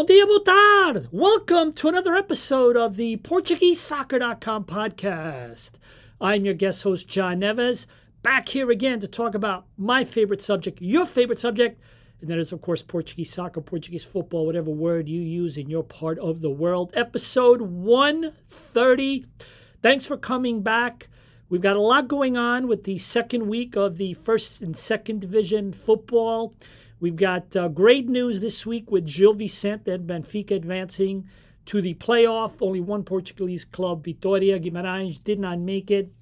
Bom dia, boa. Welcome to another episode of the PortugueseSoccer.com podcast. I'm your guest host, John Neves, back here again to talk about my favorite subject, your favorite subject, and that is, of course, Portuguese soccer, Portuguese football, whatever word you use in your part of the world. Episode 130. Thanks for coming back. We've got a lot going on with the second week of the first and second division football. We've got uh, great news this week with Gil Vicente and Benfica advancing to the playoff. Only one Portuguese club, Vitoria Guimarães, did not make it,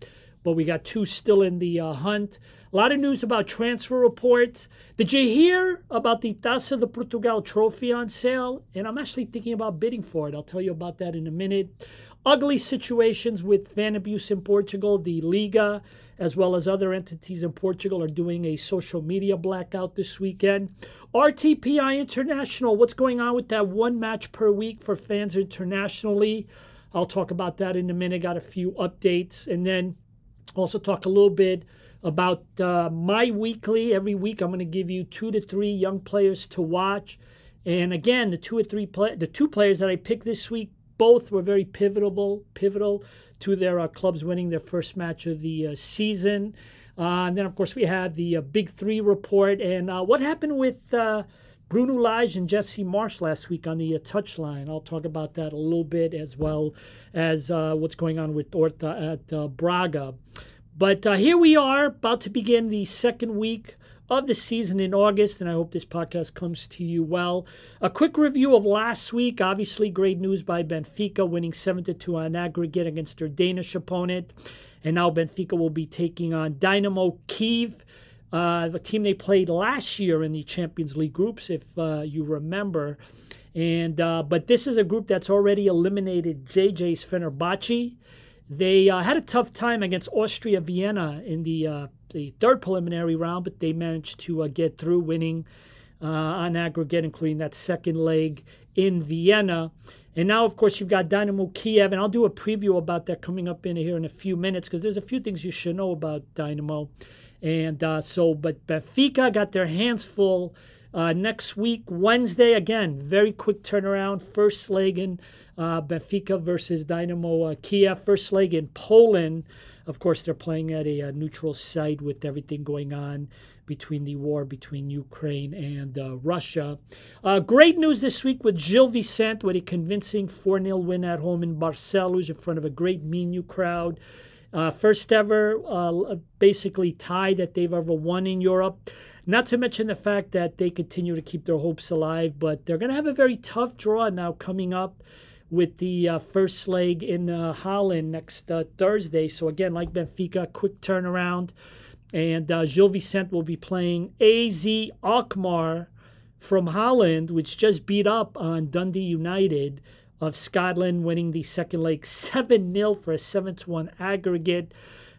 but we got two still in the uh, hunt. A lot of news about transfer reports. Did you hear about the Taça de Portugal trophy on sale? And I'm actually thinking about bidding for it. I'll tell you about that in a minute. Ugly situations with fan abuse in Portugal. The Liga as well as other entities in Portugal, are doing a social media blackout this weekend. RTPI International, what's going on with that one match per week for fans internationally? I'll talk about that in a minute. Got a few updates. And then also talk a little bit about uh, my weekly. Every week, I'm going to give you two to three young players to watch. And again, the two or three play- the two players that I picked this week, both were very pivotal. Pivotal to their uh, clubs winning their first match of the uh, season. Uh, and then, of course, we had the uh, Big Three report. And uh, what happened with uh, Bruno Lage and Jesse Marsch last week on the touchline? I'll talk about that a little bit, as well as what's going on with Horta at Braga. But here we are, about to begin the second week of the season in August, and I hope this podcast comes to you well. A quick review of last week. Obviously, great news by Benfica winning 7 to 2 on aggregate against their Danish opponent. And now Benfica will be taking on Dynamo Kiev, uh, the team they played last year in the Champions League groups, if uh, you remember. And uh, but this is a group that's already eliminated JJ's Fenerbahce. They uh, had a tough time against Austria Vienna in the uh, the third preliminary round, but they managed to uh, get through, winning uh, on aggregate, including that second leg in Vienna. And now, of course, you've got Dynamo Kiev, and I'll do a preview about that coming up in here in a few minutes because there's a few things you should know about Dynamo. And uh, so, but Benfica got their hands full uh, next week, Wednesday, again, very quick turnaround. First leg in uh, Benfica versus Dynamo uh, Kiev. First leg in Poland. Of course, they're playing at a, a, neutral site with everything going on between the war between Ukraine and uh, Russia. Uh, great news this week with Gil Vicente with a convincing 4 0 win at home in Barcelos in front of a great Minho crowd. Uh, first ever, uh, basically tie that they've ever won in Europe. Not to mention the fact that they continue to keep their hopes alive, but they're going to have a very tough draw now coming up with the uh, first leg in uh, Holland next uh, Thursday. So, again, like Benfica, quick turnaround. And uh, Gil Vicente will be playing AZ Alkmaar from Holland, which just beat up on Dundee United of Scotland, winning the second leg 7 0 for a 7 1 aggregate.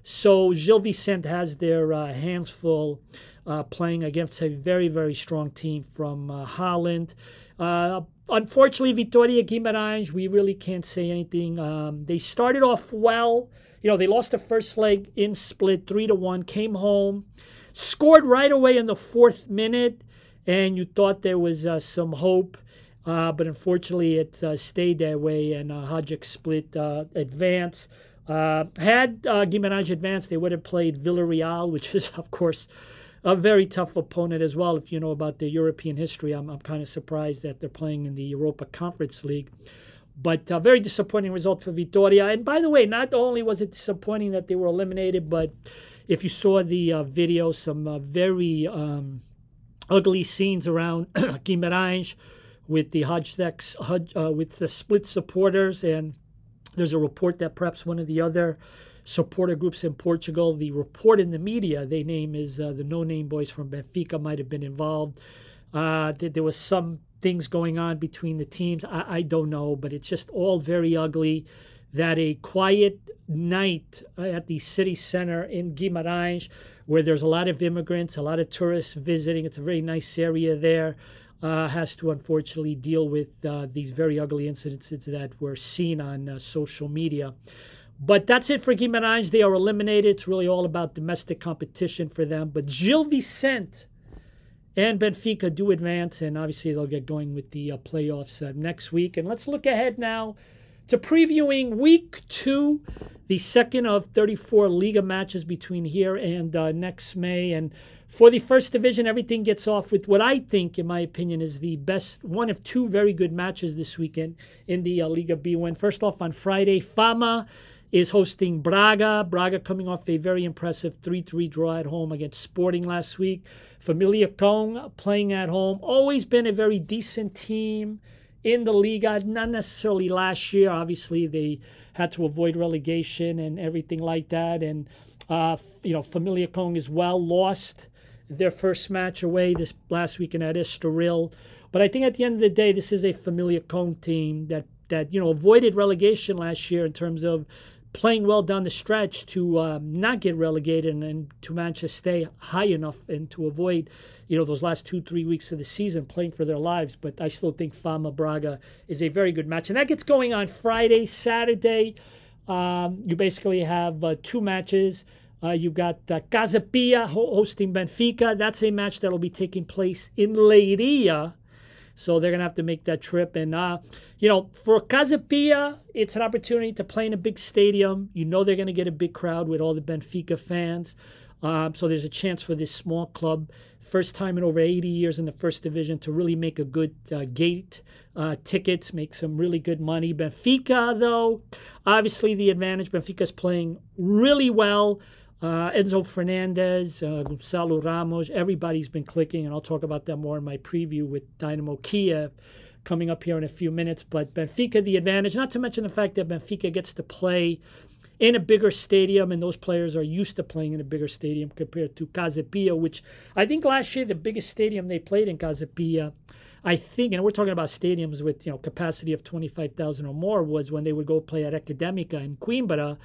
So, Gil Vicente has their uh, hands full uh, playing against a very, very strong team from uh, Holland. Uh, unfortunately, Vitoria Guimarães, we really can't say anything. Um, they started off well. You know, they lost the first leg in split, three to one. Came home, scored right away in the fourth minute, and you thought there was uh, some hope. Uh, but unfortunately, it uh, stayed that way, and uh, Hajduk Split uh, advanced. Uh, had uh, Guimarães advanced, they would have played Villarreal, which is, of course, a very tough opponent as well. If you know about the European history, I'm, I'm kind of surprised that they're playing in the Europa Conference League. But a very disappointing result for Vitoria. And by the way, not only was it disappointing that they were eliminated, but if you saw the uh, video, some uh, very um, ugly scenes around Guimarães with the Hajduk, uh, with the split supporters. And there's a report that perhaps one of the other supporter groups in Portugal. The report in the media they name is uh, the No Name Boys from Benfica might have been involved. Uh, there was some things going on between the teams. I, I, don't know, but it's just all very ugly. That a quiet night at the city center in Guimarães, where there's a lot of immigrants, a lot of tourists visiting. It's a very nice area there. Uh, has to unfortunately deal with uh, these very ugly incidences that were seen on uh, social media. But that's it for Guimarães. They are eliminated. It's really all about domestic competition for them. But Gil Vicente and Benfica do advance, and obviously they'll get going with the uh, playoffs uh, next week. And let's look ahead now to previewing week two, the second of 34 Liga matches between here and uh, next May. And for the first division, everything gets off with what I think, in my opinion, is the best one of two very good matches this weekend in the uh, Liga Bwin. First off, on Friday, Fama is hosting Braga. Braga coming off a very impressive 3 3 draw at home against Sporting last week. Famalicão playing at home. Always been a very decent team in the Liga. Not necessarily last year. Obviously, they had to avoid relegation and everything like that. And, uh, you know, Famalicão as well lost their first match away this last weekend at Estoril. But I think at the end of the day, this is a Famalicão team that that you know avoided relegation last year in terms of playing well down the stretch to um, not get relegated and, and, to manage to stay high enough and to avoid, you know, those last two, three weeks of the season playing for their lives. But I still think Fama Braga is a very good match. And that gets going on Friday, Saturday. Um, you basically have uh, two matches. Uh, you've got uh, Casa Pia hosting Benfica. That's a match that will be taking place in Leiria so they're going to have to make that trip. And, uh, you know, for Casa Pia, it's an opportunity to play in a big stadium. You know they're going to get a big crowd with all the Benfica fans. Um, so there's a chance for this small club, first time in over 80 years in the first division, to really make a good uh, gate uh, tickets, make some really good money. Benfica, though, obviously the advantage. Benfica's playing really well. Uh, Enzo Fernandez, uh, Gonçalo Ramos, everybody's been clicking, and I'll talk about that more in my preview with Dynamo Kiev coming up here in a few minutes. But Benfica, the advantage, not to mention the fact that Benfica gets to play in a bigger stadium, and those players are used to playing in a bigger stadium compared to Casa Pia, which I think last year the biggest stadium they played in Casa Pia, I think, and we're talking about stadiums with you know capacity of twenty five thousand or more, was when they would go play at Academica in Coimbra.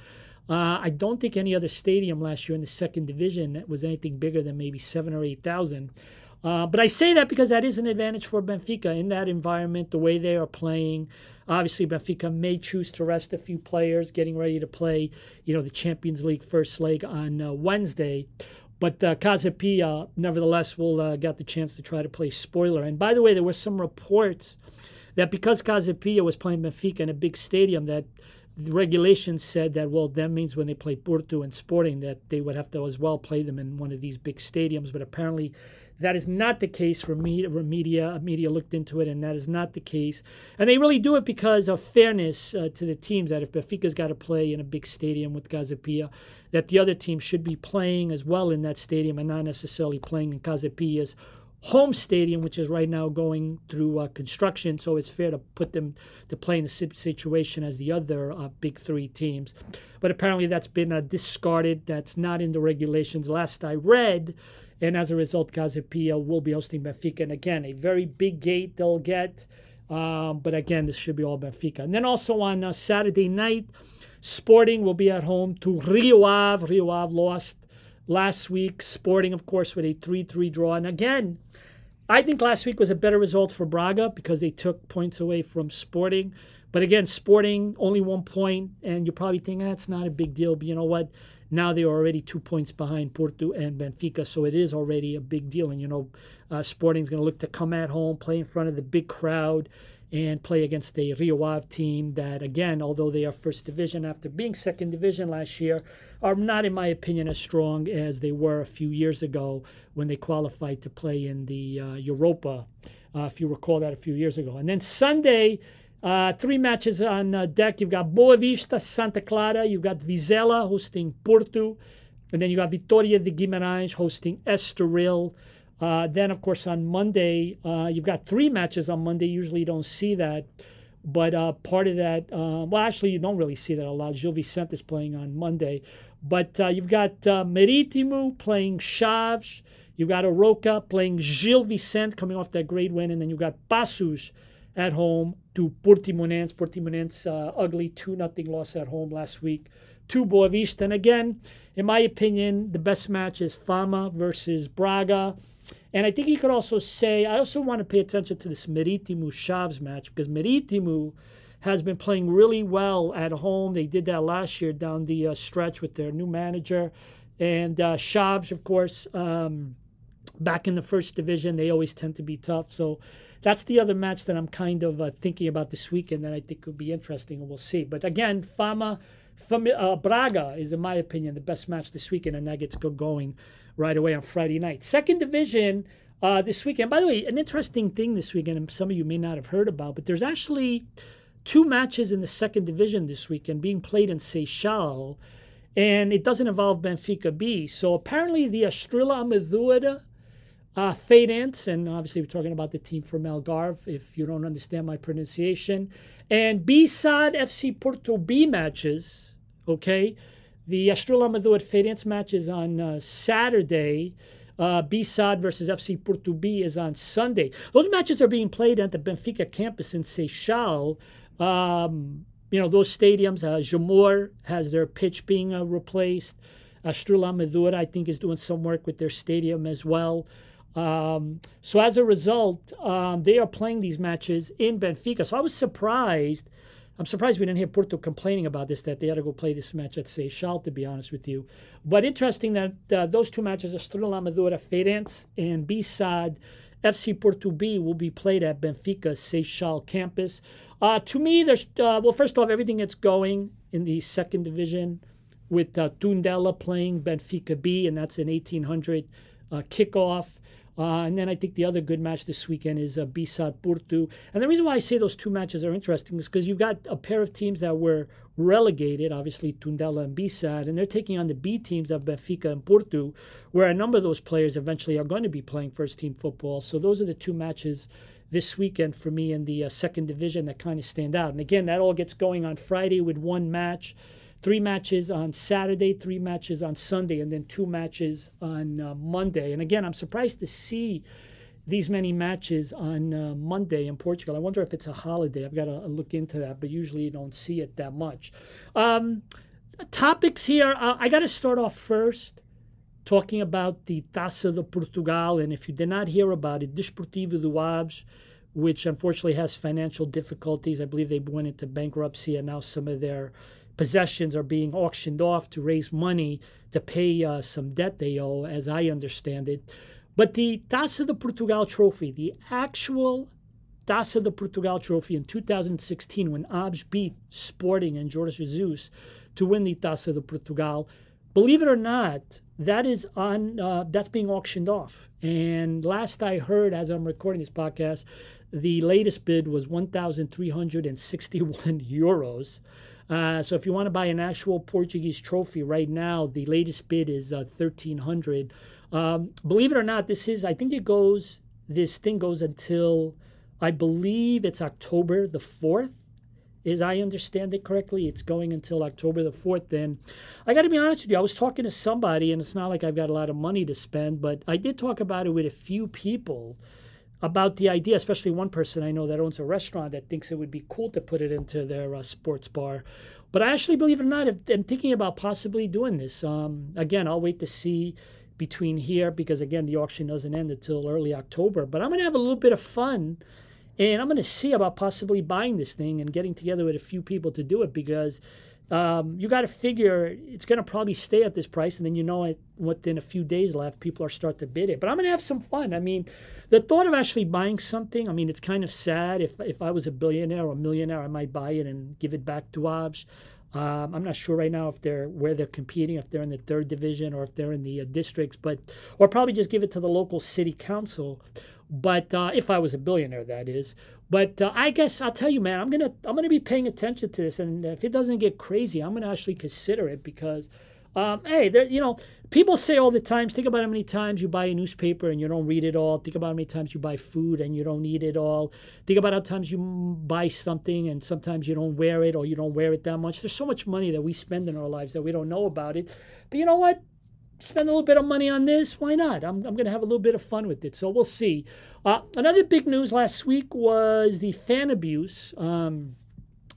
Uh, I don't think any other stadium last year in the second division was anything bigger than maybe seven or eight thousand. Uh, but I say that because that is an advantage for Benfica in that environment, the way they are playing. Obviously, Benfica may choose to rest a few players, getting ready to play, you know, the Champions League first leg on uh, Wednesday. But uh, nevertheless, will uh, get the chance to try to play spoiler. And by the way, there were some reports that because Casa was playing Benfica in a big stadium, that regulations said that well that means when they play Porto and Sporting that they would have to as well play them in one of these big stadiums. But apparently that is not the case for media media. Media looked into it and that is not the case. And they really do it because of fairness uh, to the teams that if Benfica's got to play in a big stadium with Casa Pia that the other team should be playing as well in that stadium and not necessarily playing in Casa Pia's home stadium, which is right now going through uh, construction. So it's fair to put them to play in the situation as the other uh, big three teams. But apparently that's been uh, discarded. That's not in the regulations. Last I read. And as a result, Casa will be hosting Benfica. And again, a very big gate they'll get. Um, but again, this should be all Benfica. And then also on uh, Saturday night, Sporting will be at home to Rio Ave. Rio Ave lost last week. Sporting, of course, with a 3 3 draw. And again, I think last week was a better result for Braga because they took points away from Sporting. But again, Sporting only one point, and you're probably thinking that's not a big deal. But you know what? Now they are already two points behind Porto and Benfica, so it is already a big deal. And you know, uh, Sporting's going to look to come at home, play in front of the big crowd, and play against a Rio Ave team that, again, although they are first division after being second division last year, are not, in my opinion, as strong as they were a few years ago when they qualified to play in the uh, Europa, uh, if you recall that a few years ago. And then Sunday, uh, three matches on uh, deck. You've got Boavista, Santa Clara. You've got Vizela hosting Porto. And then you got Vitória de Guimarães hosting Estoril. Uh, then, of course, on Monday, uh, you've got three matches on Monday. Usually you don't see that. But uh, part of that, uh, well, actually, you don't really see that a lot. Gil Vicente is playing on Monday. But you've got Marítimo playing Chaves. You've got Arouca playing Gil Vicente coming off that great win. And then you've got Paços at home to Portimonense. Portimonense, uh, ugly 2 nothing loss at home last week to Boavista. And again, in my opinion, the best match is Fama versus Braga. And I think you could also say, I also want to pay attention to this Marítimo Chaves match because Marítimo has been playing really well at home. They did that last year down the uh, stretch with their new manager. And uh, of course, um, back in the first division. They always tend to be tough. So that's the other match that I'm kind of uh, thinking about this weekend that I think could be interesting, and we'll see. But again, Fama, Fama uh, Braga is, in my opinion, the best match this weekend, and that gets go going right away on Friday night. Second division uh, this weekend. By the way, an interesting thing this weekend, some of you may not have heard about, but there's actually two matches in the second division this weekend being played in Seixal, and it doesn't involve Benfica B. So apparently the Estrela Amadora uh, Feirense, and obviously we're talking about the team from Algarve, if you don't understand my pronunciation, and B-SAD FC Porto B matches, okay? The Estrela Amadora Feirense match is on uh, Saturday. Uh, B-SAD versus FC Porto B is on Sunday. Those matches are being played at the Benfica campus in Seixal. Um, you know, those stadiums, uh, Jamor has their pitch being uh, replaced. Estrela Amadora, I think, is doing some work with their stadium as well. Um, so as a result, um, they are playing these matches in Benfica. So I was surprised. I'm surprised we didn't hear Porto complaining about this, that they had to go play this match at Seixal, to be honest with you. But interesting that uh, those two matches, Estrela Amadora Feirense and B-SAD FC Porto B, will be played at Benfica Seixal campus. Uh, to me, there's, uh, well, first off, everything that's going in the second division with uh, Tondela playing Benfica B, and that's an 1800 uh, kickoff. Uh, and then I think the other good match this weekend is uh, B-SAD Porto. And the reason why I say those two matches are interesting is because you've got a pair of teams that were relegated, obviously Tondela and B-SAD, and they're taking on the B teams of Benfica and Porto, where a number of those players eventually are going to be playing first team football. So those are the two matches this weekend for me in the uh, second division that kind of stand out. And again, that all gets going on Friday with one match three matches on Saturday, three matches on Sunday, and then two matches on uh, Monday. And again, I'm surprised to see these many matches on uh, Monday in Portugal. I wonder if it's a holiday. I've got to look into that, but usually you don't see it that much. Um, topics here. Uh, I got to start off first talking about the Taça de Portugal. And if you did not hear about it, Desportivo do Aves, which unfortunately has financial difficulties. I believe they went into bankruptcy and now some of their possessions are being auctioned off to raise money to pay uh, some debt they owe, as I understand it. But the Taça de Portugal trophy, the actual Taça de Portugal trophy in 2016, when Aves beat Sporting and Jorge Jesus to win the Taça de Portugal, believe it or not, that is on uh, that's being auctioned off. And last I heard, as I'm recording this podcast, the latest bid was 1,361 euros. Uh, so if you want to buy an actual Portuguese trophy right now, the latest bid is uh, 1,300. Um, believe it or not, this is I think it goes. This thing goes until I believe it's October the fourth. As I understand it correctly, it's going until October the 4th. Then I got to be honest with you, I was talking to somebody, and it's not like I've got a lot of money to spend, but I did talk about it with a few people about the idea, especially one person I know that owns a restaurant that thinks it would be cool to put it into their uh, sports bar. But I actually, believe it or not, I'm thinking about possibly doing this. Um, again, I'll wait to see between here because, again, the auction doesn't end until early October. But I'm going to have a little bit of fun and I'm going to see about possibly buying this thing and getting together with a few people to do it because um, you got to figure it's going to probably stay at this price, and then you know it within a few days left, people are start to bid it. But I'm going to have some fun. I mean, the thought of actually buying something, I mean, it's kind of sad. If if I was a billionaire or a millionaire, I might buy it and give it back to Aves. Um, I'm not sure right now if they're where they're competing, if they're in the third division or if they're in the uh, districts, but or probably just give it to the local city council. But uh, if I was a billionaire, that is. But uh, I guess I'll tell you, man, I'm gonna I'm gonna be paying attention to this, and if it doesn't get crazy, I'm gonna actually consider it because, um, hey, there, you know, people say all the times, Think about how many times you buy a newspaper and you don't read it all. Think about how many times you buy food and you don't eat it all. Think about how times you buy something and sometimes you don't wear it or you don't wear it that much. There's so much money that we spend in our lives that we don't know about it. But you know what? Spend a little bit of money on this. Why not? I'm, I'm going to have a little bit of fun with it. So we'll see. Uh, another big news last week was the fan abuse. Um,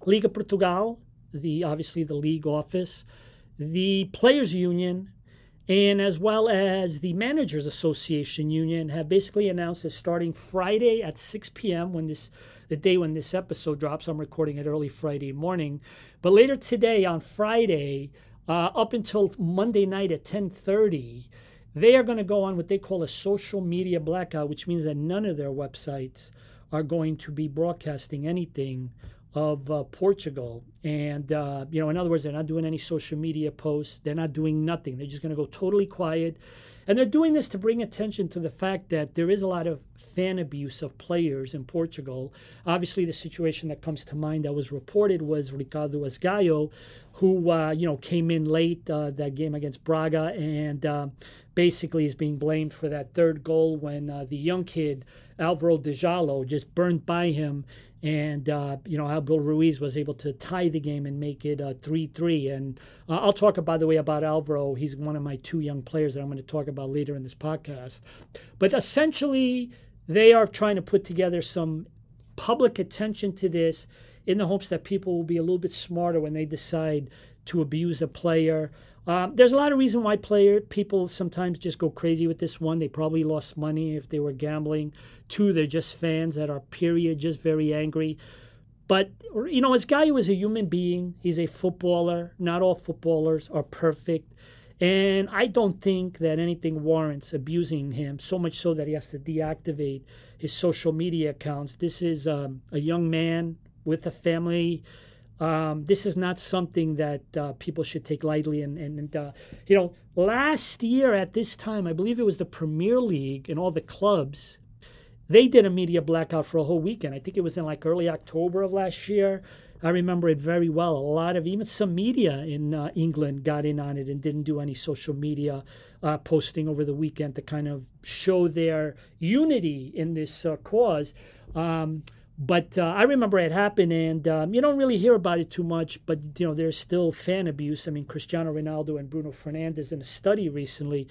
Liga Portugal, the obviously the league office, the players union, and as well as the managers association union have basically announced that starting Friday at 6 p.m. when this the day when this episode drops, I'm recording it early Friday morning, but later today on Friday uh, up until Monday night at 10:30, they are going to go on what they call a social media blackout, which means that none of their websites are going to be broadcasting anything of uh, Portugal. And, uh, you know, in other words, they're not doing any social media posts. They're not doing nothing. They're just going to go totally quiet. And they're doing this to bring attention to the fact that there is a lot of fan abuse of players in Portugal. Obviously, the situation that comes to mind that was reported was Ricardo Esgaio, who, uh, you know, came in late uh, that game against Braga and uh, basically is being blamed for that third goal when uh, the young kid, Alvaro Djalo, just burned by him and uh, you know Abel Ruiz was able to tie the game and make it three-three. And uh, I'll talk, by the way, about Alvaro. He's one of my two young players that I'm going to talk about later in this podcast. But essentially, they are trying to put together some public attention to this in the hopes that people will be a little bit smarter when they decide to abuse a player. Um, there's a lot of reason why player people sometimes just go crazy with this. One, they probably lost money if they were gambling. Two, they're just fans that are period just very angry. But you know, this guy is a human being, he's a footballer. Not all footballers are perfect. And I don't think that anything warrants abusing him so much so that he has to deactivate his social media accounts. This is um, a young man with a family um, this is not something that uh, people should take lightly. And, and, uh, you know, last year at this time, I believe it was the Premier League and all the clubs, they did a media blackout for a whole weekend. I think it was in like early October of last year. I remember it very well. A lot of even some media in uh, England got in on it and didn't do any social media uh, posting over the weekend to kind of show their unity in this uh, cause. Um, but uh, I remember it happened, and um, you don't really hear about it too much. But you know, there's still fan abuse. I mean, Cristiano Ronaldo and Bruno Fernandes, in a study recently,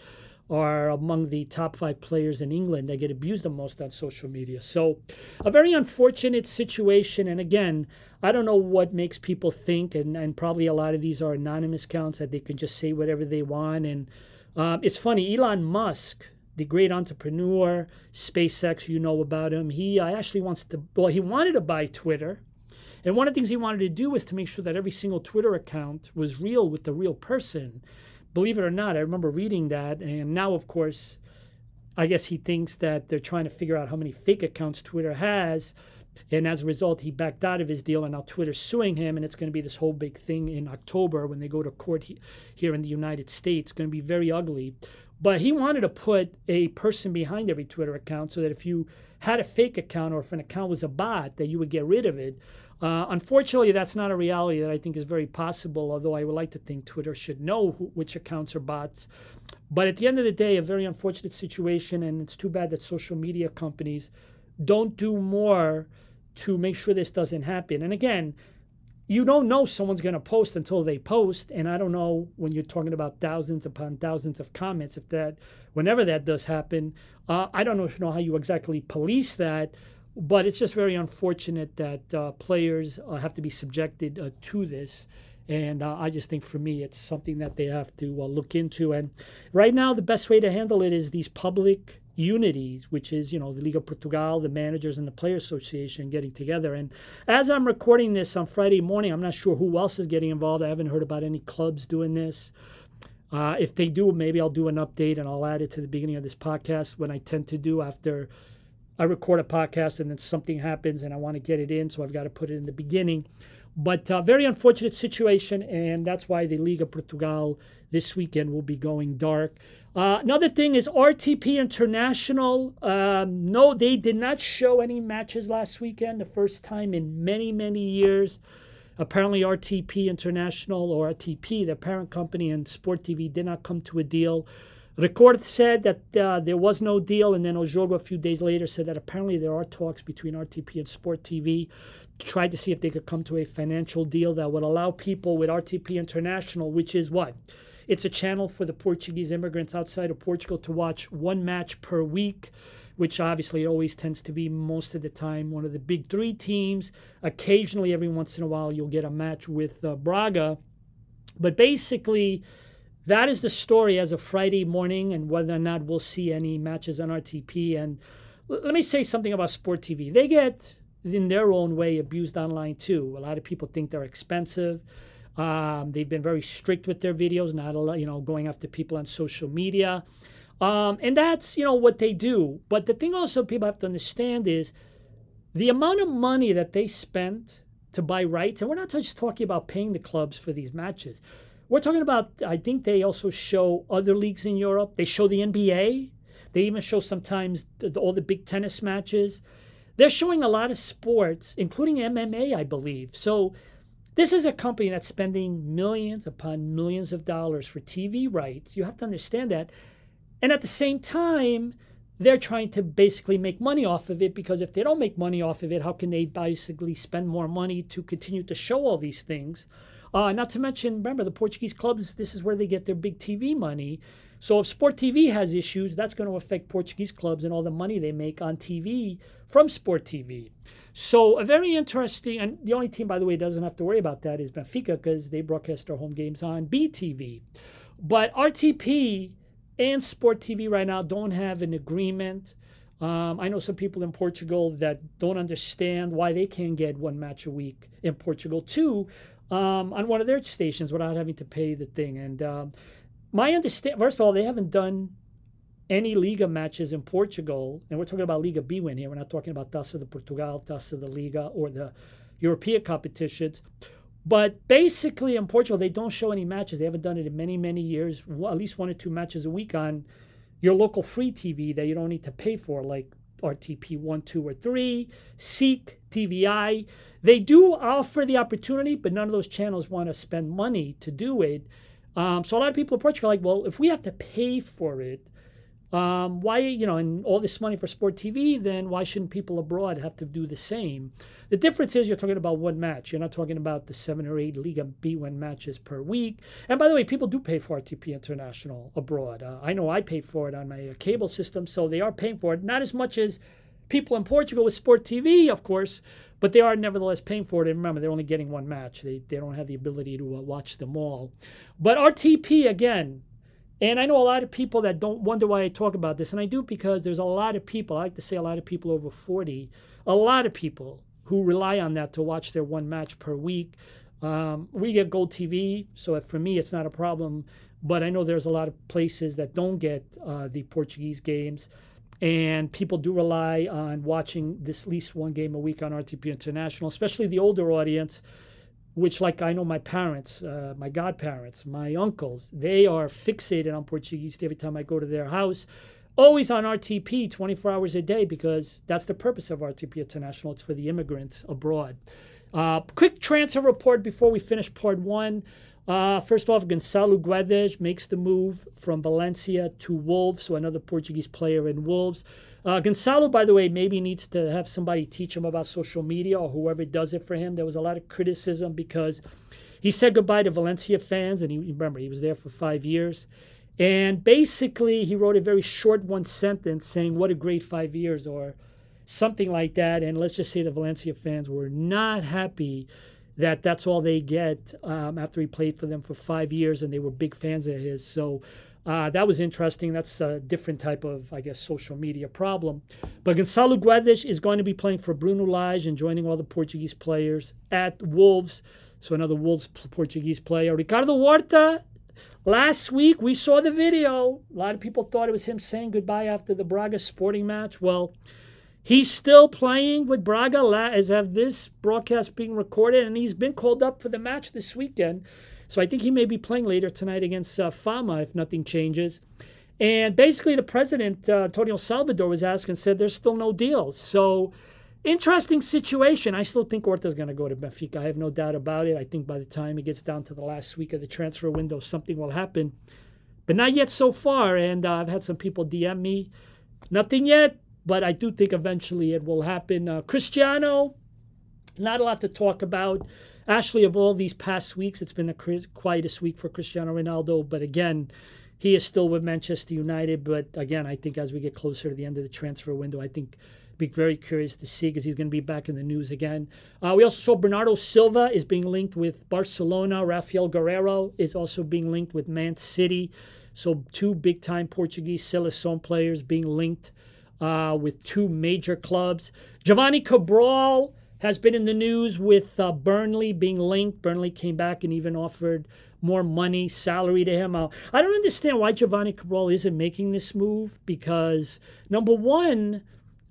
are among the top five players in England that get abused the most on social media. So, a very unfortunate situation. And again, I don't know what makes people think, and, and probably a lot of these are anonymous accounts that they can just say whatever they want. And um, it's funny, Elon Musk the great entrepreneur, SpaceX, you know about him. He uh, actually wants to, well, he wanted to buy Twitter. And one of the things he wanted to do was to make sure that every single Twitter account was real with the real person. Believe it or not, I remember reading that. And now, of course, I guess he thinks that they're trying to figure out how many fake accounts Twitter has. And as a result, he backed out of his deal, and now Twitter's suing him. And it's going to be this whole big thing in October when they go to court he, here in the United States. It's going to be very ugly. But he wanted to put a person behind every Twitter account so that if you had a fake account or if an account was a bot, that you would get rid of it. Uh, unfortunately, that's not a reality that I think is very possible, although I would like to think Twitter should know who, which accounts are bots. But at the end of the day, a very unfortunate situation, and it's too bad that social media companies don't do more to make sure this doesn't happen. And again, you don't know someone's going to post until they post and i don't know when you're talking about thousands upon thousands of comments if that whenever that does happen uh, i don't know, know how you exactly police that but it's just very unfortunate that uh, players uh, have to be subjected uh, to this and uh, I just think for me, it's something that they have to uh, look into. And right now, the best way to handle it is these public unities, which is, you know, the Liga Portugal, the managers and the Player Association getting together. And as I'm recording this on Friday morning, I'm not sure who else is getting involved. I haven't heard about any clubs doing this. Uh, if they do, maybe I'll do an update and I'll add it to the beginning of this podcast when I tend to do after I record a podcast and then something happens and I want to get it in. So I've got to put it in the beginning. But uh, very unfortunate situation, and that's why the Liga Portugal this weekend will be going dark. Uh, another thing is RTP International. Um, no, they did not show any matches last weekend, the first time in many, many years. Apparently, RTP International or RTP, the parent company, and Sport TV did not come to a deal. Record said that uh, there was no deal, and then O Jogo a few days later said that apparently there are talks between RTP and Sport TV to try to see if they could come to a financial deal that would allow people with RTP International, which is what? It's a channel for the Portuguese immigrants outside of Portugal to watch one match per week, which obviously always tends to be most of the time one of the big three teams. Occasionally, every once in a while, you'll get a match with uh, Braga. But basically, that is the story as of Friday morning, and whether or not we'll see any matches on RTP. And let me say something about Sport TV. They get, in their own way, abused online too. A lot of people think they're expensive. Um, they've been very strict with their videos, not a lot, you know, going after people on social media. Um, and that's, you know, what they do. But the thing also people have to understand is the amount of money that they spent to buy rights, and we're not just talking about paying the clubs for these matches. We're talking about, I think they also show other leagues in Europe. They show the NBA. They even show sometimes the, all the big tennis matches. They're showing a lot of sports, including MMA, I believe. So this is a company that's spending millions upon millions of dollars for TV rights. You have to understand that. And at the same time, they're trying to basically make money off of it because if they don't make money off of it, how can they basically spend more money to continue to show all these things? Uh, not to mention, remember, the Portuguese clubs, this is where they get their big TV money. So if Sport TV has issues, that's going to affect Portuguese clubs and all the money they make on TV from Sport TV. So a very interesting, and the only team, by the way, doesn't have to worry about that is Benfica because they broadcast their home games on BTV. But RTP and Sport TV right now don't have an agreement. Um, I know some people in Portugal that don't understand why they can't get one match a week in Portugal too um, on one of their stations without having to pay the thing. And um, my understand, first of all, they haven't done any Liga matches in Portugal, and we're talking about Liga Bwin here. We're not talking about Taça de Portugal, Taça de Liga, or the European competitions. But basically, in Portugal, they don't show any matches. They haven't done it in many, many years. At least one or two matches a week on your local free TV that you don't need to pay for, like RTP 1, 2, or 3, SIC, TVI. They do offer the opportunity, but none of those channels want to spend money to do it. Um, so a lot of people in Portugal are like, well, if we have to pay for it, um, why, you know, and all this money for sport TV, then why shouldn't people abroad have to do the same? The difference is you're talking about one match. You're not talking about the seven or eight Liga Bwin matches per week. And by the way, people do pay for RTP International abroad. Uh, I know I pay for it on my uh, cable system, so they are paying for it. Not as much as people in Portugal with Sport TV, of course, but they are nevertheless paying for it. And remember, they're only getting one match. They, they don't have the ability to uh, watch them all. But RTP, again, and I know a lot of people that don't wonder why I talk about this, and I do because there's a lot of people, I like to say a lot of people over 40, a lot of people who rely on that to watch their one match per week. Um, we get GolTV, so for me, it's not a problem. But I know there's a lot of places that don't get uh, the Portuguese games, and people do rely on watching this least one game a week on RTP International, especially the older audience which like I know my parents, uh, my godparents, my uncles, they are fixated on Portuguese every time I go to their house. Always on RTP 24 hours a day because that's the purpose of RTP International. It's for the immigrants abroad. Uh, quick transfer report before we finish part one. Uh, first off, Gonçalo Guedes makes the move from Valencia to Wolves, so another Portuguese player in Wolves. Uh, Gonçalo, by the way, maybe needs to have somebody teach him about social media or whoever does it for him. There was a lot of criticism because he said goodbye to Valencia fans, and he remember he was there for five years. And basically, he wrote a very short one sentence saying, What a great five years, or something like that. And let's just say the Valencia fans were not happy that that's all they get um, after he played for them for five years and they were big fans of his. So uh, that was interesting. That's a different type of, I guess, social media problem. But Gonçalo Guedes is going to be playing for Bruno Lage and joining all the Portuguese players at Wolves. So another Wolves Portuguese player. Ricardo Horta, last week we saw the video. A lot of people thought it was him saying goodbye after the Braga sporting match. Well, He's still playing with Braga as of this broadcast being recorded, and he's been called up for the match this weekend. So I think he may be playing later tonight against uh, Fama if nothing changes. And basically, the president, uh, Antonio Salvador, was asked and said there's still no deals. So interesting situation. I still think Horta's going to go to Benfica. I have no doubt about it. I think by the time it gets down to the last week of the transfer window, something will happen. But not yet so far. And uh, I've had some people DM me. Nothing yet but I do think eventually it will happen. Uh, Cristiano, not a lot to talk about. Actually, of all these past weeks, it's been the quietest week for Cristiano Ronaldo. But again, he is still with Manchester United. But again, I think as we get closer to the end of the transfer window, I think be very curious to see because he's going to be back in the news again. Uh, we also saw Bernardo Silva is being linked with Barcelona. Raphaël Guerreiro is also being linked with Man City. So two big time Portuguese Seleção players being linked uh, with two major clubs. Jovane Cabral has been in the news with uh, Burnley being linked. Burnley came back and even offered more money, salary to him. Uh, I don't understand why Jovane Cabral isn't making this move because number one,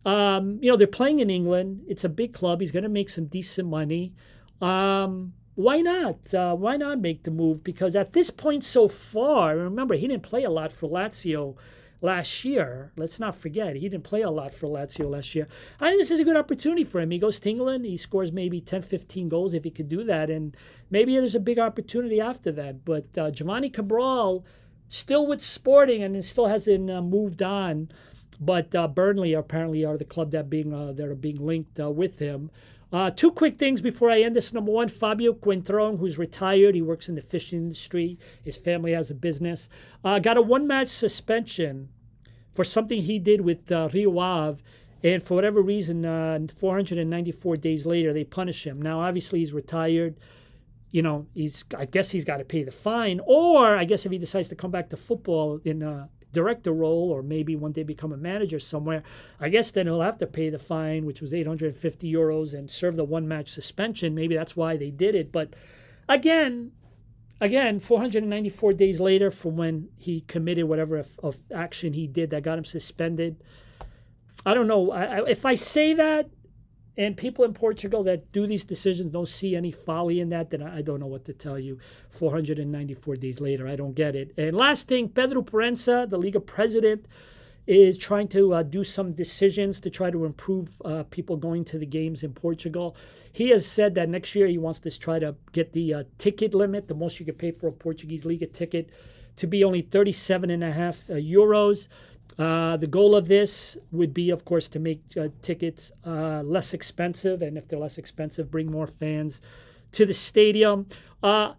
um, you know they're playing in England. It's a big club. He's going to make some decent money. Um, why not? Uh, why not make the move? Because at this point so far, remember he didn't play a lot for Lazio last year. Let's not forget he didn't play a lot for Lazio last year. I think this is a good opportunity for him. He goes to England, he scores maybe 10, 15 goals if he could do that, and maybe there's a big opportunity after that. But uh, Jovane Cabral still with Sporting and still hasn't uh, moved on. But uh, Burnley apparently are the club that being uh, that are being linked uh, with him. Uh, two quick things before I end this. Number one, Fabio Coentrão, who's retired. He works in the fishing industry. His family has a business. Uh, got a one match suspension for something he did with uh, Rio Ave. And for whatever reason, uh, 494 days later, they punish him. Now, obviously, he's retired. You know, he's. I guess he's got to pay the fine, or I guess if he decides to come back to football in uh, director role or maybe one day become a manager somewhere, I guess then he'll have to pay the fine, which was 850 euros, and serve the one match suspension. Maybe that's why they did it. But again, again, 494 days later from when he committed whatever of, of action he did that got him suspended. I don't know. I, I, if I say that, and people in Portugal that do these decisions don't see any folly in that, then I don't know what to tell you. 494 days later, I don't get it. And last thing, Pedro Proença, the Liga president, is trying to uh, do some decisions to try to improve uh, people going to the games in Portugal. He has said that next year he wants to try to get the uh, ticket limit, the most you could pay for a Portuguese Liga ticket, to be only 37 and a half uh, euros. Uh, the goal of this would be, of course, to make uh, tickets uh, less expensive, and if they're less expensive, bring more fans to the stadium. Uh,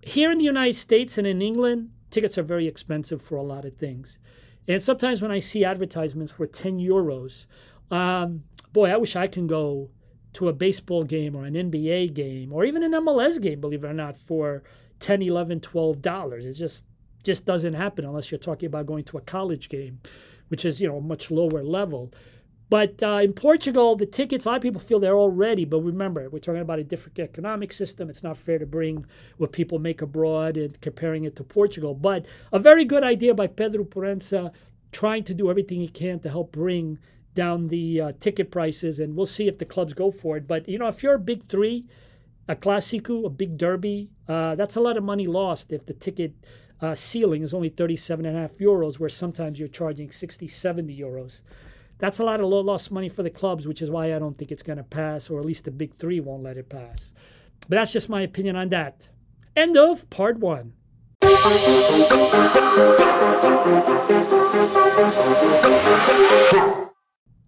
here in the United States and in England, tickets are very expensive for a lot of things. And sometimes when I see advertisements for 10 euros, um, boy, I wish I can go to a baseball game or an NBA game or even an MLS game, believe it or not, for 10, 11, 12 dollars. It's just just doesn't happen unless you're talking about going to a college game, which is you know a much lower level. But uh, in Portugal, the tickets, a lot of people feel they're already. But remember, we're talking about a different economic system. It's not fair to bring what people make abroad and comparing it to Portugal. But a very good idea by Pedro Proença, trying to do everything he can to help bring down the uh, ticket prices. And we'll see if the clubs go for it. But, you know, if you're a big three, a Clásico, a big derby, uh, that's a lot of money lost if the ticket uh, ceiling is only 37.5 euros, where sometimes you're charging 60, 70 euros. That's a lot of low lost money for the clubs, which is why I don't think it's going to pass, or at least the big three won't let it pass. But that's just my opinion on that. End of part one.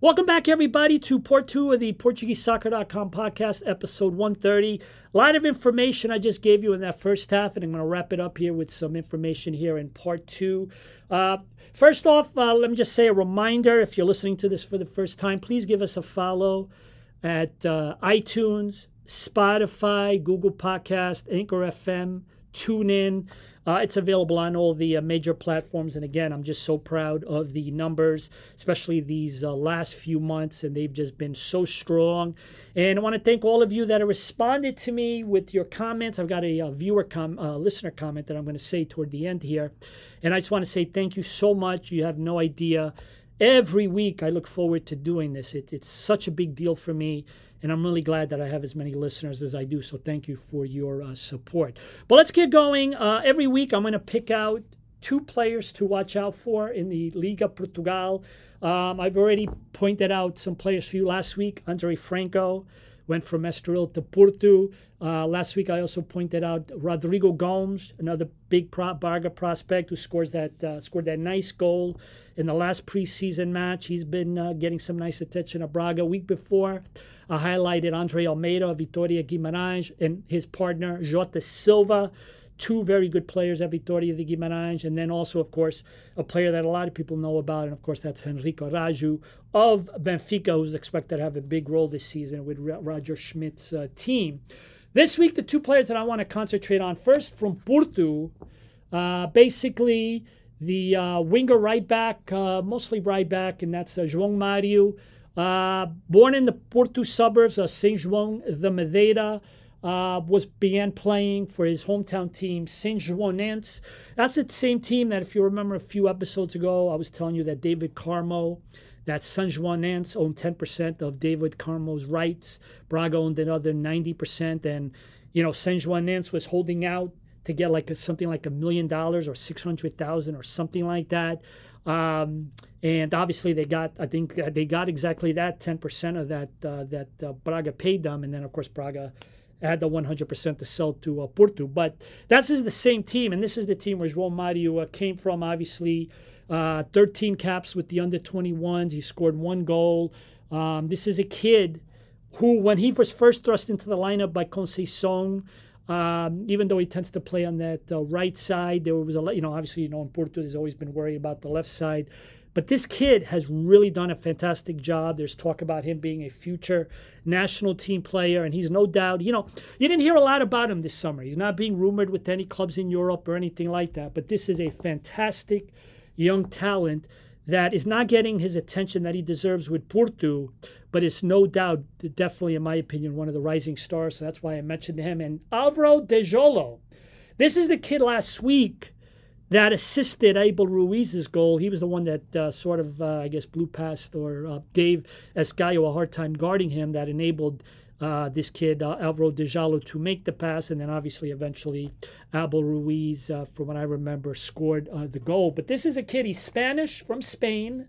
Welcome back, everybody, to part two of the PortugueseSoccer.com podcast, episode 130. A lot of information I just gave you in that first half, and I'm going to wrap it up here with some information here in part two. Uh, first off, uh, let me just say a reminder if you're listening to this for the first time, please give us a follow at uh, iTunes, Spotify, Google Podcast, Anchor FM, TuneIn. Uh, it's available on all the uh, major platforms. And again, I'm just so proud of the numbers, especially these uh, last few months. And they've just been so strong. And I want to thank all of you that have responded to me with your comments. I've got a, a uh, viewer, com- uh, listener comment that I'm going to say toward the end here. And I just want to say thank you so much. You have no idea. Every week, I look forward to doing this. It, it's such a big deal for me and I'm really glad that I have as many listeners as I do. So thank you for your uh, support. But let's get going. Uh, every week, I'm going to pick out two players to watch out for in the Liga Portugal. Um, I've already pointed out some players for you last week. Andre Franco went from Estoril to Porto. Uh, last week, I also pointed out Rodrigo Gomes, another big pro- Braga prospect who scores that uh, scored that nice goal in the last preseason match. He's been uh, getting some nice attention at Braga. Week before, I highlighted Andre Almeida Vitoria Guimarães and his partner Jota Silva. Two very good players at Vitoria de Guimarães, and then also, of course, a player that a lot of people know about, and of course, that's Henrique Araújo of Benfica, who's expected to have a big role this season with Roger Schmidt's uh, team. This week, the two players that I want to concentrate on first from Porto, uh, basically the uh, winger right back, uh, mostly right back, and that's uh, João Mario. Uh, born in the Porto suburbs of Saint João the Madeira. uh, was began playing for his hometown team, Sanjoanense. That's the same team that, if you remember a few episodes ago, I was telling you that David Carmo, that Sanjoanense owned 10% of David Carmo's rights. Braga owned another 90%. And, you know, Sanjoanense was holding out to get like a, something like a million dollars or 600,000 or something like that. Um, and obviously they got, I think they got exactly that 10% of that, uh, that uh, Braga paid them. And then of course Braga had the 100% to sell to uh, Porto. But this is the same team, and this is the team where João Mario uh, came from. Obviously, uh, 13 caps with the under 21s. He scored one goal. Um, this is a kid who, when he was first thrust into the lineup by Conceição, um, even though he tends to play on that uh, right side, there was a lot, you know obviously you know in Porto there's always been worry about the left side. But this kid has really done a fantastic job. There's talk about him being a future national team player, and he's no doubt, you know, you didn't hear a lot about him this summer. He's not being rumored with any clubs in Europe or anything like that. But this is a fantastic young talent that is not getting his attention that he deserves with Porto, but it's no doubt, definitely, in my opinion, one of the rising stars. So that's why I mentioned him. And Alvaro Djaló. This is the kid last week that assisted Abel Ruiz's goal. He was the one that uh, sort of, uh, I guess, blew past or uh, gave Esgaio a hard time guarding him that enabled uh, this kid, uh, Alvaro Djaló, to make the pass. And then obviously, eventually, Abel Ruiz, uh, from what I remember, scored the goal. But this is a kid, he's Spanish from Spain.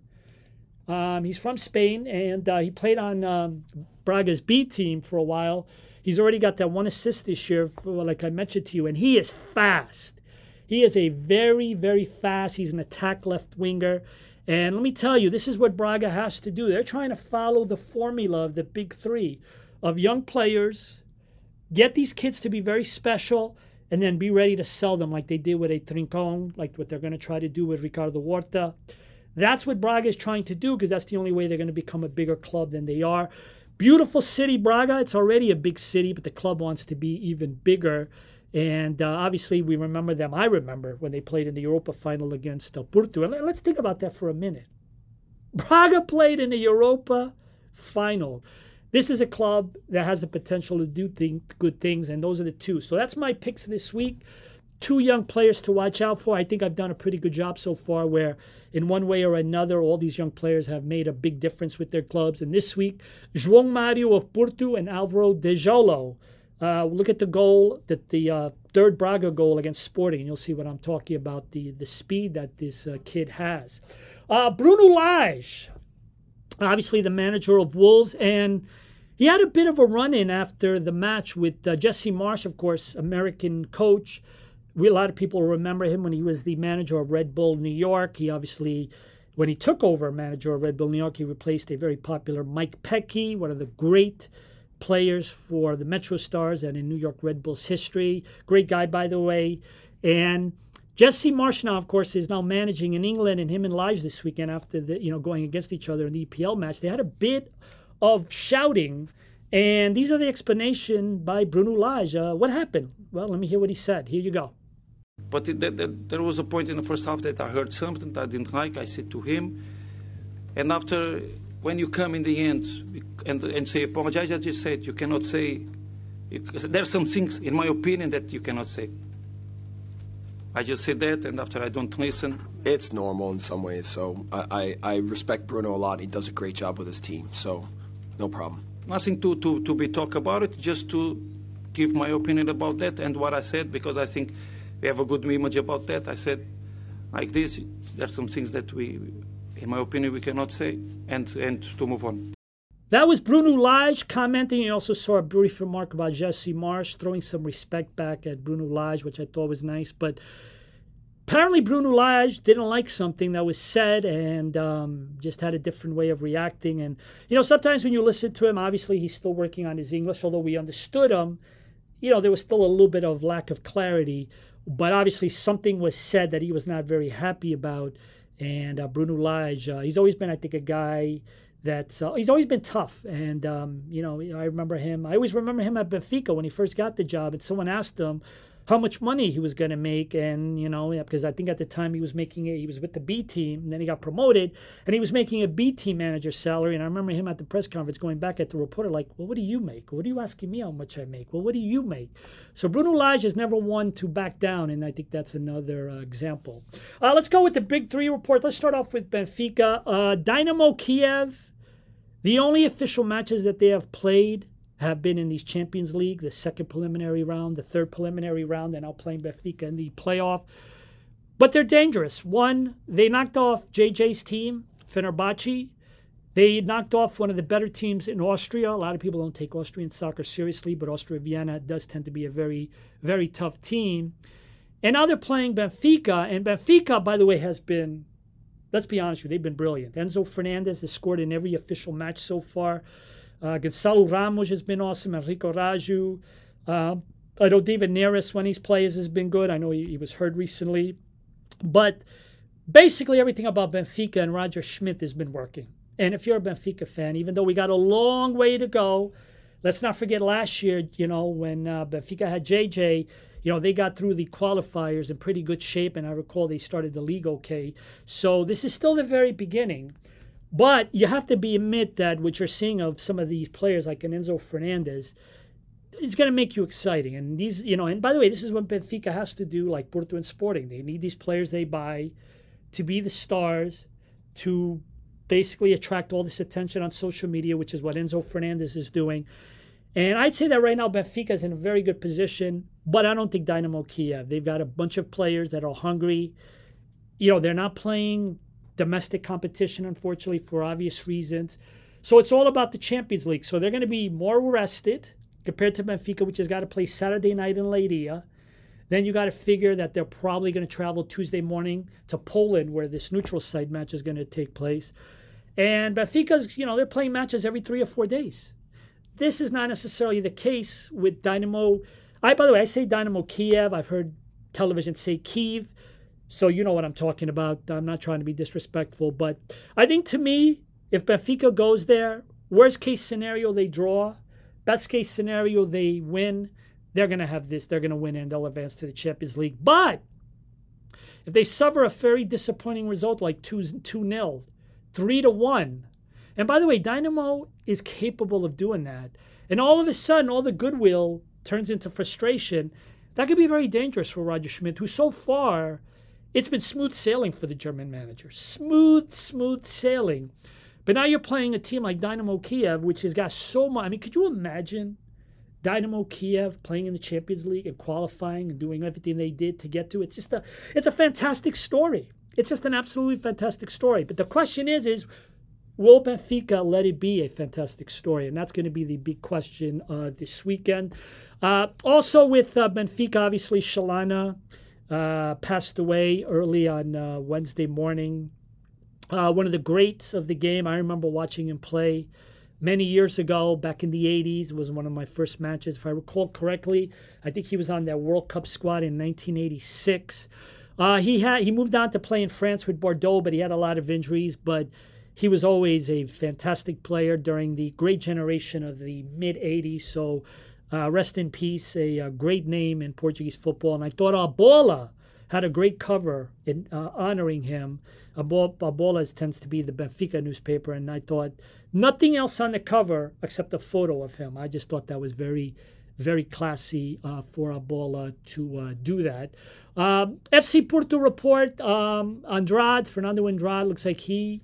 Um, he's from Spain and he played on um, Braga's B team for a while. He's already got that one assist this year, for, like I mentioned to you, and he is fast. He is a very, very fast. He's an attack left winger. And let me tell you, this is what Braga has to do. They're trying to follow the formula of the big three of young players, get these kids to be very special, and then be ready to sell them like they did with a Trincão, like what they're going to try to do with Ricardo Horta. That's what Braga is trying to do because that's the only way they're going to become a bigger club than they are. Beautiful city, Braga. It's already a big city, but the club wants to be even bigger. And uh, obviously, we remember them. I remember when they played in the Europa final against uh, Porto. And let's think about that for a minute. Braga played in the Europa final. This is a club that has the potential to do thing, good things, and those are the two. So that's my picks this week. Two young players to watch out for. I think I've done a pretty good job so far, where in one way or another, all these young players have made a big difference with their clubs. And this week, João Mario of Porto and Alvaro Djaló uh, look at the goal, that the uh, third Braga goal against Sporting, and you'll see what I'm talking about the the speed that this uh, kid has. Uh, Bruno Lage, obviously the manager of Wolves, and he had a bit of a run in after the match with uh, Jesse Marsch, of course, American coach. We, a lot of people remember him when he was the manager of Red Bull New York. He obviously when he took over manager of Red Bull New York, he replaced a very popular Mike Petke, one of the great players for the Metro Stars and in New York Red Bulls history. Great guy, by the way. And Jesse Marsch now, of course, is now managing in England, and him and Lage this weekend after the you know going against each other in the EPL match. They had a bit of shouting, and these are the explanation by Bruno Lage. Uh, what happened? Well, let me hear what he said. Here you go. But it, that, that, there was a point in the first half that I heard something that I didn't like. I said to him, and after when you come in the end and, and say apologize, I just said you cannot say. You, there are some things, in my opinion, that you cannot say. I just said that, and after I don't listen. It's normal in some ways. So I, I, I respect Bruno a lot. He does a great job with his team. So no problem. Nothing to, to, to be talk about it. Just to give my opinion about that and what I said because I think we have a good image about that. I said like this. There are some things that we in my opinion, we cannot say, and, and to move on. That was Bruno Lage commenting. You also saw a brief remark about Jesse Marsch throwing some respect back at Bruno Lage, which I thought was nice. But apparently, Bruno Lage didn't like something that was said and um, just had a different way of reacting. And, you know, sometimes when you listen to him, obviously he's still working on his English, although we understood him. You know, there was still a little bit of lack of clarity. But obviously, something was said that he was not very happy about and uh, Bruno Lage. Uh, he's always been, I think, a guy that's uh, he's always been tough. And um, you know, I remember him. I always remember him at Benfica when he first got the job, and someone asked him, how much money he was going to make and you know because i think at the time he was making it he was with the b team and then he got promoted and he was making a b team manager salary and i remember him at the press conference going back at the reporter like well what do you make? What are you asking me how much i make? Well what do you make? So bruno lage has never one to back down and i think that's another uh, example. Uh, let's go with the big three report. Let's start off with benfica. Uh, dynamo kiev the only official matches that they have played have been in these Champions League, the second preliminary round, the third preliminary round, and now playing Benfica in the playoff. But they're dangerous. One, they knocked off JJ's team, Fenerbahce. They knocked off one of the better teams in Austria. A lot of people don't take Austrian soccer seriously, but Austria Vienna does tend to be a very, very tough team. And now they're playing Benfica, and Benfica, by the way, has been, let's be honest with you, they've been brilliant. Enzo Fernandez has scored in every official match so far. Uh, Gonçalo Ramos has been awesome. Henrique Araújo. Uh, I know David Neres, when he's plays, has been good. I know he, he, was hurt recently. But basically, everything about Benfica and Roger Schmidt has been working. And if you're a Benfica fan, even though we got a long way to go, let's not forget last year, you know, when uh, Benfica had JJ, you know, they got through the qualifiers in pretty good shape. And I recall they started the league okay. So this is still the very beginning. But you have to be admit that what you're seeing of some of these players like Enzo Fernandez, it's going to make you exciting. And these, you know, and by the way, this is what Benfica has to do, like Porto and Sporting. They need these players they buy to be the stars, to basically attract all this attention on social media, which is what Enzo Fernandez is doing. And I'd say that right now Benfica is in a very good position, but I don't think Dynamo Kiev. They've got a bunch of players that are hungry. You know, they're not playing domestic competition, unfortunately, for obvious reasons. So it's all about the Champions League. So they're going to be more rested compared to Benfica, which has got to play Saturday night in Leiria. Then you got to figure that they're probably going to travel Tuesday morning to Poland, where this neutral site match is going to take place. And Benfica's, you know, they're playing matches every three or four days. This is not necessarily the case with Dynamo. I, by the way, I say Dynamo Kiev. I've heard television say Kiev. So you know what I'm talking about. I'm not trying to be disrespectful, but I think to me, if Benfica goes there, worst case scenario they draw, best case scenario they win. They're going to have this. They're going to win and they'll advance to the Champions League. But if they suffer a very disappointing result like 2 2 0, 3 to 1, and by the way, Dynamo is capable of doing that. And all of a sudden, all the goodwill turns into frustration. That could be very dangerous for Roger Schmidt, who so far it's been smooth sailing for the German manager. Smooth, smooth sailing. But now you're playing a team like Dynamo Kiev, which has got so much. I mean, could you imagine Dynamo Kiev playing in the Champions League and qualifying and doing everything they did to get to? It's just a, it's a fantastic story. It's just an absolutely fantastic story. But the question is, is will Benfica let it be a fantastic story? And that's going to be the big question uh, this weekend. Uh, also with uh, Benfica, obviously Chalana uh, passed away early on uh, Wednesday morning. Uh, one of the greats of the game. I remember watching him play many years ago, back in the 80s. Was one of my first matches. If I recall correctly, I think he was on that World Cup squad in 1986. Uh, he had he moved on to play in France with Bordeaux, but he had a lot of injuries. But he was always a fantastic player during the great generation of the mid 80s. So uh, rest in peace, a, a, great name in Portuguese football. And I thought A Bola had a great cover in uh, honoring him. A Bola tends to be the Benfica newspaper, and I thought nothing else on the cover except a photo of him. I just thought that was very, very classy uh, for A Bola to uh, do that. Um, FC Porto report: um, Andrade, Fernando Andrade, looks like he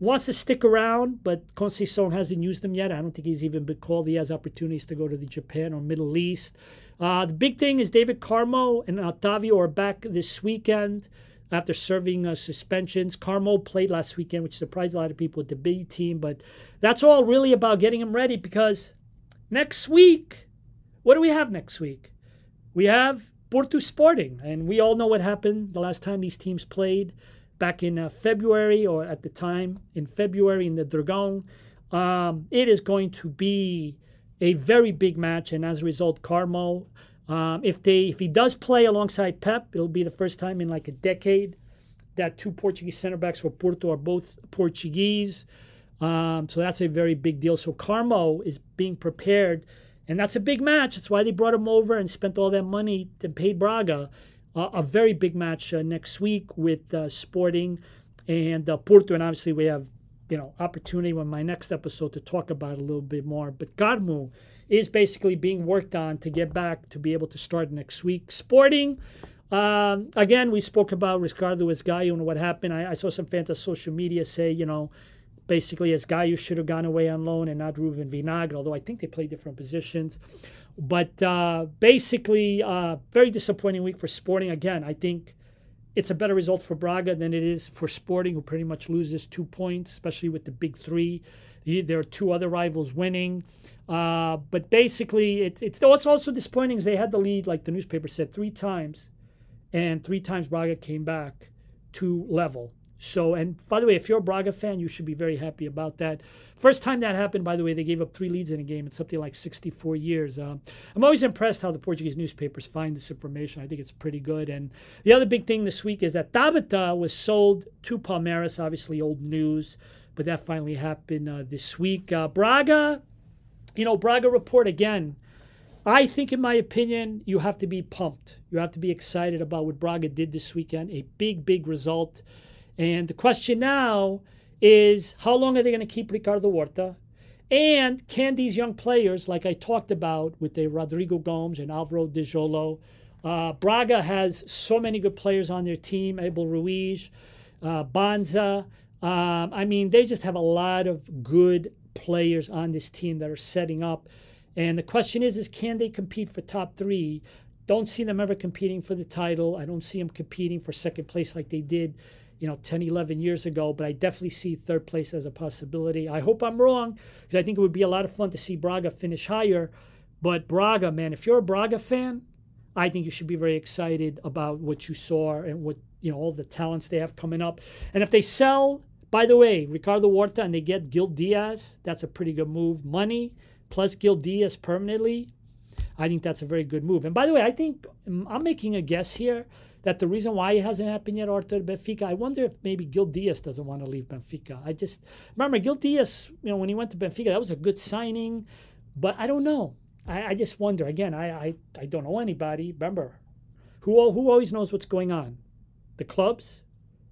wants to stick around, but Conceição hasn't used him yet. I don't think he's even been called. He has opportunities to go to the Japan or Middle East. Uh, the big thing is David Carmo and Otavio are back this weekend after serving uh, suspensions. Carmo played last weekend, which surprised a lot of people with the B team, but that's all really about getting him ready because next week, what do we have next week? We have Porto Sporting, and we all know what happened the last time these teams played back in uh, February or at the time in February in the Dragão. Um, it is going to be a very big match, and as a result, Carmo, um, if they if he does play alongside Pepe, it'll be the first time in like a decade that two Portuguese center backs for Porto are both Portuguese. Um, so that's a very big deal. So Carmo is being prepared And that's a big match. That's why they brought him over and spent all that money and paid Braga. Uh, a very big match uh, next week with uh, Sporting and uh, Porto. And obviously, we have you know opportunity on my next episode to talk about a little bit more. But Carmo is basically being worked on to get back to be able to start next week. Sporting. Um, again, we spoke about Ricardo Esgaio and what happened. I, I saw some fans on social media say, you know, basically Esgaio should have gone away on loan and not Ruben Vinagre, although I think they play different positions. But uh, basically, uh, very disappointing week for Sporting. Again, I think it's a better result for Braga than it is for Sporting, who pretty much loses two points, especially with the big three. There are two other rivals winning. Uh, but basically, it, it's also disappointing is they had the lead, like the newspaper said, three times, and three times Braga came back to level. So, and by the way, if you're a Braga fan, you should be very happy about that. First time that happened, by the way, they gave up three leads in a game in something like 64 years. Um, I'm always impressed how the Portuguese newspapers find this information. I think it's pretty good. And the other big thing this week is that Tabata was sold to Palmeiras, obviously old news, but that finally happened uh, this week. Uh, Braga, you know, Braga report again. I think, in my opinion, you have to be pumped. You have to be excited about what Braga did this weekend. A big, big result. And the question now is how long are they going to keep Ricardo Horta? And can these young players, like I talked about with the Rodrigo Gomes and Alvaro Djaló, uh, Braga has so many good players on their team, Abel Ruiz, uh, Banza. Um, I mean, they just have a lot of good players on this team that are setting up. And the question is, is can they compete for top three? Don't see them ever competing for the title. I don't see them competing for second place like they did you know 10 11 years ago but i definitely see third place as a possibility. I hope i'm wrong because i think it would be a lot of fun to see braga finish higher. But braga man if you're a braga fan i think you should be very excited about what you saw and what you know all the talents they have coming up. And if they sell by the way ricardo horta and they get gil dias that's a pretty good move. Money plus gil dias permanently i think that's a very good move. And by the way i think mm, i'm making a guess here that the reason why it hasn't happened yet, Arthur Benfica, I wonder if maybe Gil Dias doesn't want to leave Benfica. I just remember Gil Dias, you know, when he went to Benfica, that was a good signing, but I don't know. I, I just wonder. Again, I, I, I don't know anybody. Remember, who, who always knows what's going on? The clubs,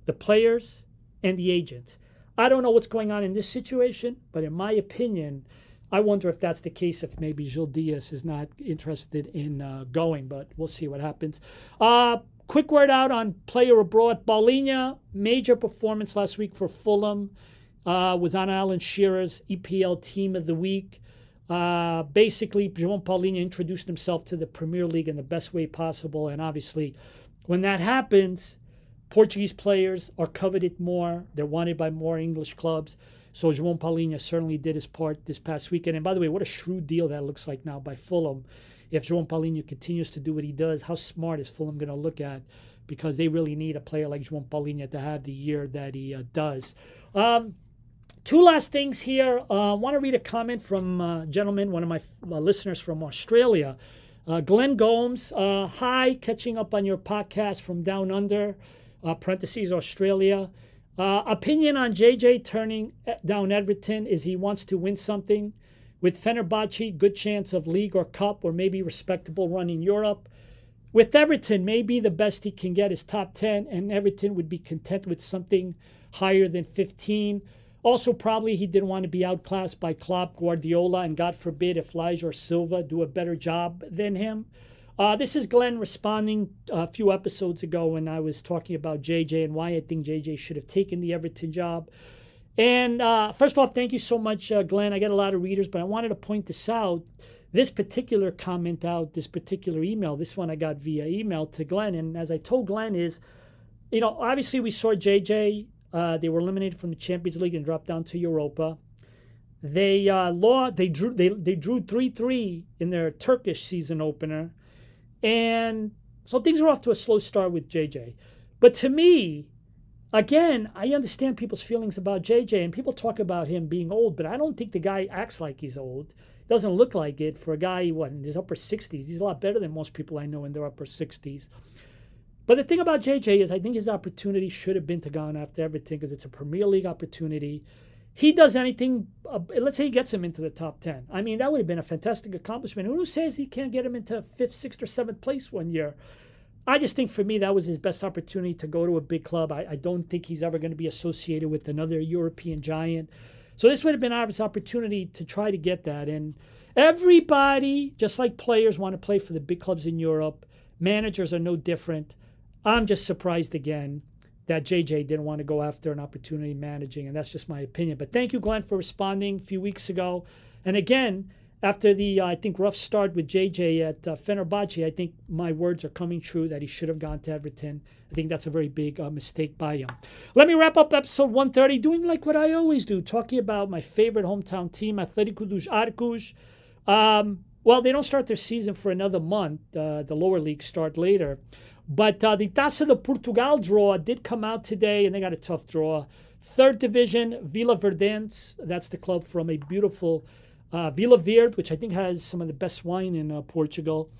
the players, and the agents. I don't know what's going on in this situation, but in my opinion, I wonder if that's the case, if maybe Gil Dias is not interested in uh, going, but we'll see what happens. Uh, Quick word out on player abroad. Palhinha, major performance last week for Fulham. Uh, was on Alan Shearer's EPL Team of the Week. Uh, basically, João Palhinha introduced himself to the Premier League in the best way possible. And obviously, when that happens, Portuguese players are coveted more. They're wanted by more English clubs. So João Palhinha certainly did his part this past weekend. And by the way, what a shrewd deal that looks like now by Fulham if João Palhinha continues to do what he does, how smart is Fulham going to look at? Because they really need a player like João Palhinha to have the year that he uh, does. Um, two last things here. Uh, I want to read a comment from a gentleman, one of my uh, listeners from Australia. Uh, Glenn Gomes, uh, hi, catching up on your podcast from down under, uh, parentheses, Australia. opinion on JJ turning down Everton is he wants to win something. With Fenerbahce, good chance of league or cup or maybe respectable run in Europe. With Everton, maybe the best he can get is top 10, and Everton would be content with something higher than 15. Also, probably he didn't want to be outclassed by Klopp, Guardiola, and God forbid if Lage or Silva do a better job than him. Uh, this is Glenn responding a few episodes ago when I was talking about JJ and why I think JJ should have taken the Everton job. And uh, first of all, thank you so much, uh, Glenn. I get a lot of readers, but I wanted to point this out. This particular comment out, this particular email, this one I got via email to Glenn. And as I told Glenn, is, you know, obviously we saw JJ, uh, they were eliminated from the Champions League and dropped down to Europa. They uh, law they drew they they drew three three in their Turkish season opener, and so things are off to a slow start with JJ. But to me, again, I understand people's feelings about JJ, and people talk about him being old, but I don't think the guy acts like he's old. Doesn't look like it for a guy what in his upper 60s. He's a lot better than most people I know in their upper 60s. But the thing about JJ is, I think his opportunity should have been to go on after everything because it's a Premier League opportunity. he does anything, uh, let's say he gets him into the top 10. I mean, that would have been a fantastic accomplishment. Who says he can't get him into fifth, sixth, or seventh place one year? I just think for me, that was his best opportunity to go to a big club. I, I don't think he's ever going to be associated with another European giant. So this would have been our opportunity to try to get that. And everybody, just like players, want to play for the big clubs in Europe. Managers are no different. I'm just surprised again that JJ didn't want to go after an opportunity managing, and that's just my opinion. But thank you, Glenn, for responding a few weeks ago. And again, after the uh, I think rough start with JJ at uh, Fenerbahce, I think my words are coming true that he should have gone to Everton. I think that's a very big uh, mistake by him. Let me wrap up episode 130, doing like what I always do, talking about my favorite hometown team, Atletico dos Arcos. Um, well, they don't start their season for another month. Uh, the lower leagues start later. But uh, the Taça de Portugal draw did come out today, and they got a tough draw. Third division, Vila Verdense. That's the club from a beautiful uh, Vila Verde, which I think has some of the best wine in uh, Portugal.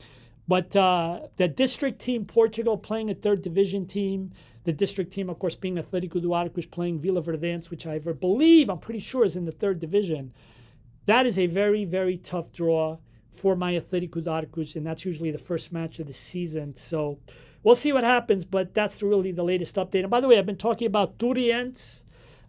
But uh, the district team, Portugal, playing a third division team. The district team, of course, being Atletico do Arcos, playing Vila Verdense, which I believe, I'm pretty sure, is in the third division. That is a very, very tough draw for my Atletico Arcos, and that's usually the first match of the season. So we'll see what happens, but that's really the latest update. And by the way, I've been talking about Torreense.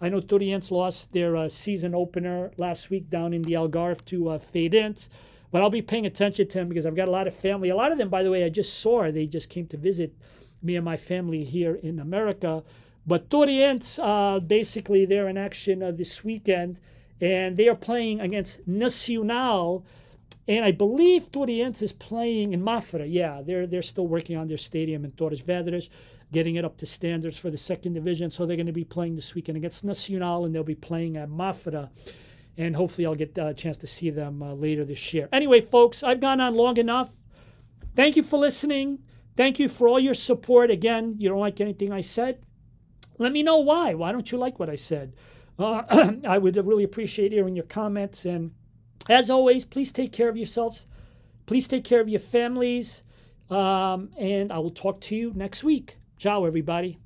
I know Torreense lost their uh, season opener last week down in the Algarve to uh, Farense, but I'll be paying attention to them because I've got a lot of family. A lot of them, by the way, I just saw. They just came to visit me and my family here in America. But Torreense, uh, basically, they're in action uh, this weekend, and they are playing against Nacional and I believe Torreense is playing in Mafra. Yeah, they're they're still working on their stadium in Torres Vedras, getting it up to standards for the second division. So they're going to be playing this weekend against Nacional, and they'll be playing at Mafra. And hopefully, I'll get a chance to see them uh, later this year. Anyway, folks, I've gone on long enough. Thank you for listening. Thank you for all your support. Again, you don't like anything I said? Let me know why. Why don't you like what I said? Uh, I would really appreciate hearing your comments and as always, please take care of yourselves. Please take care of your families. Um, and I will talk to you next week. Ciao, everybody.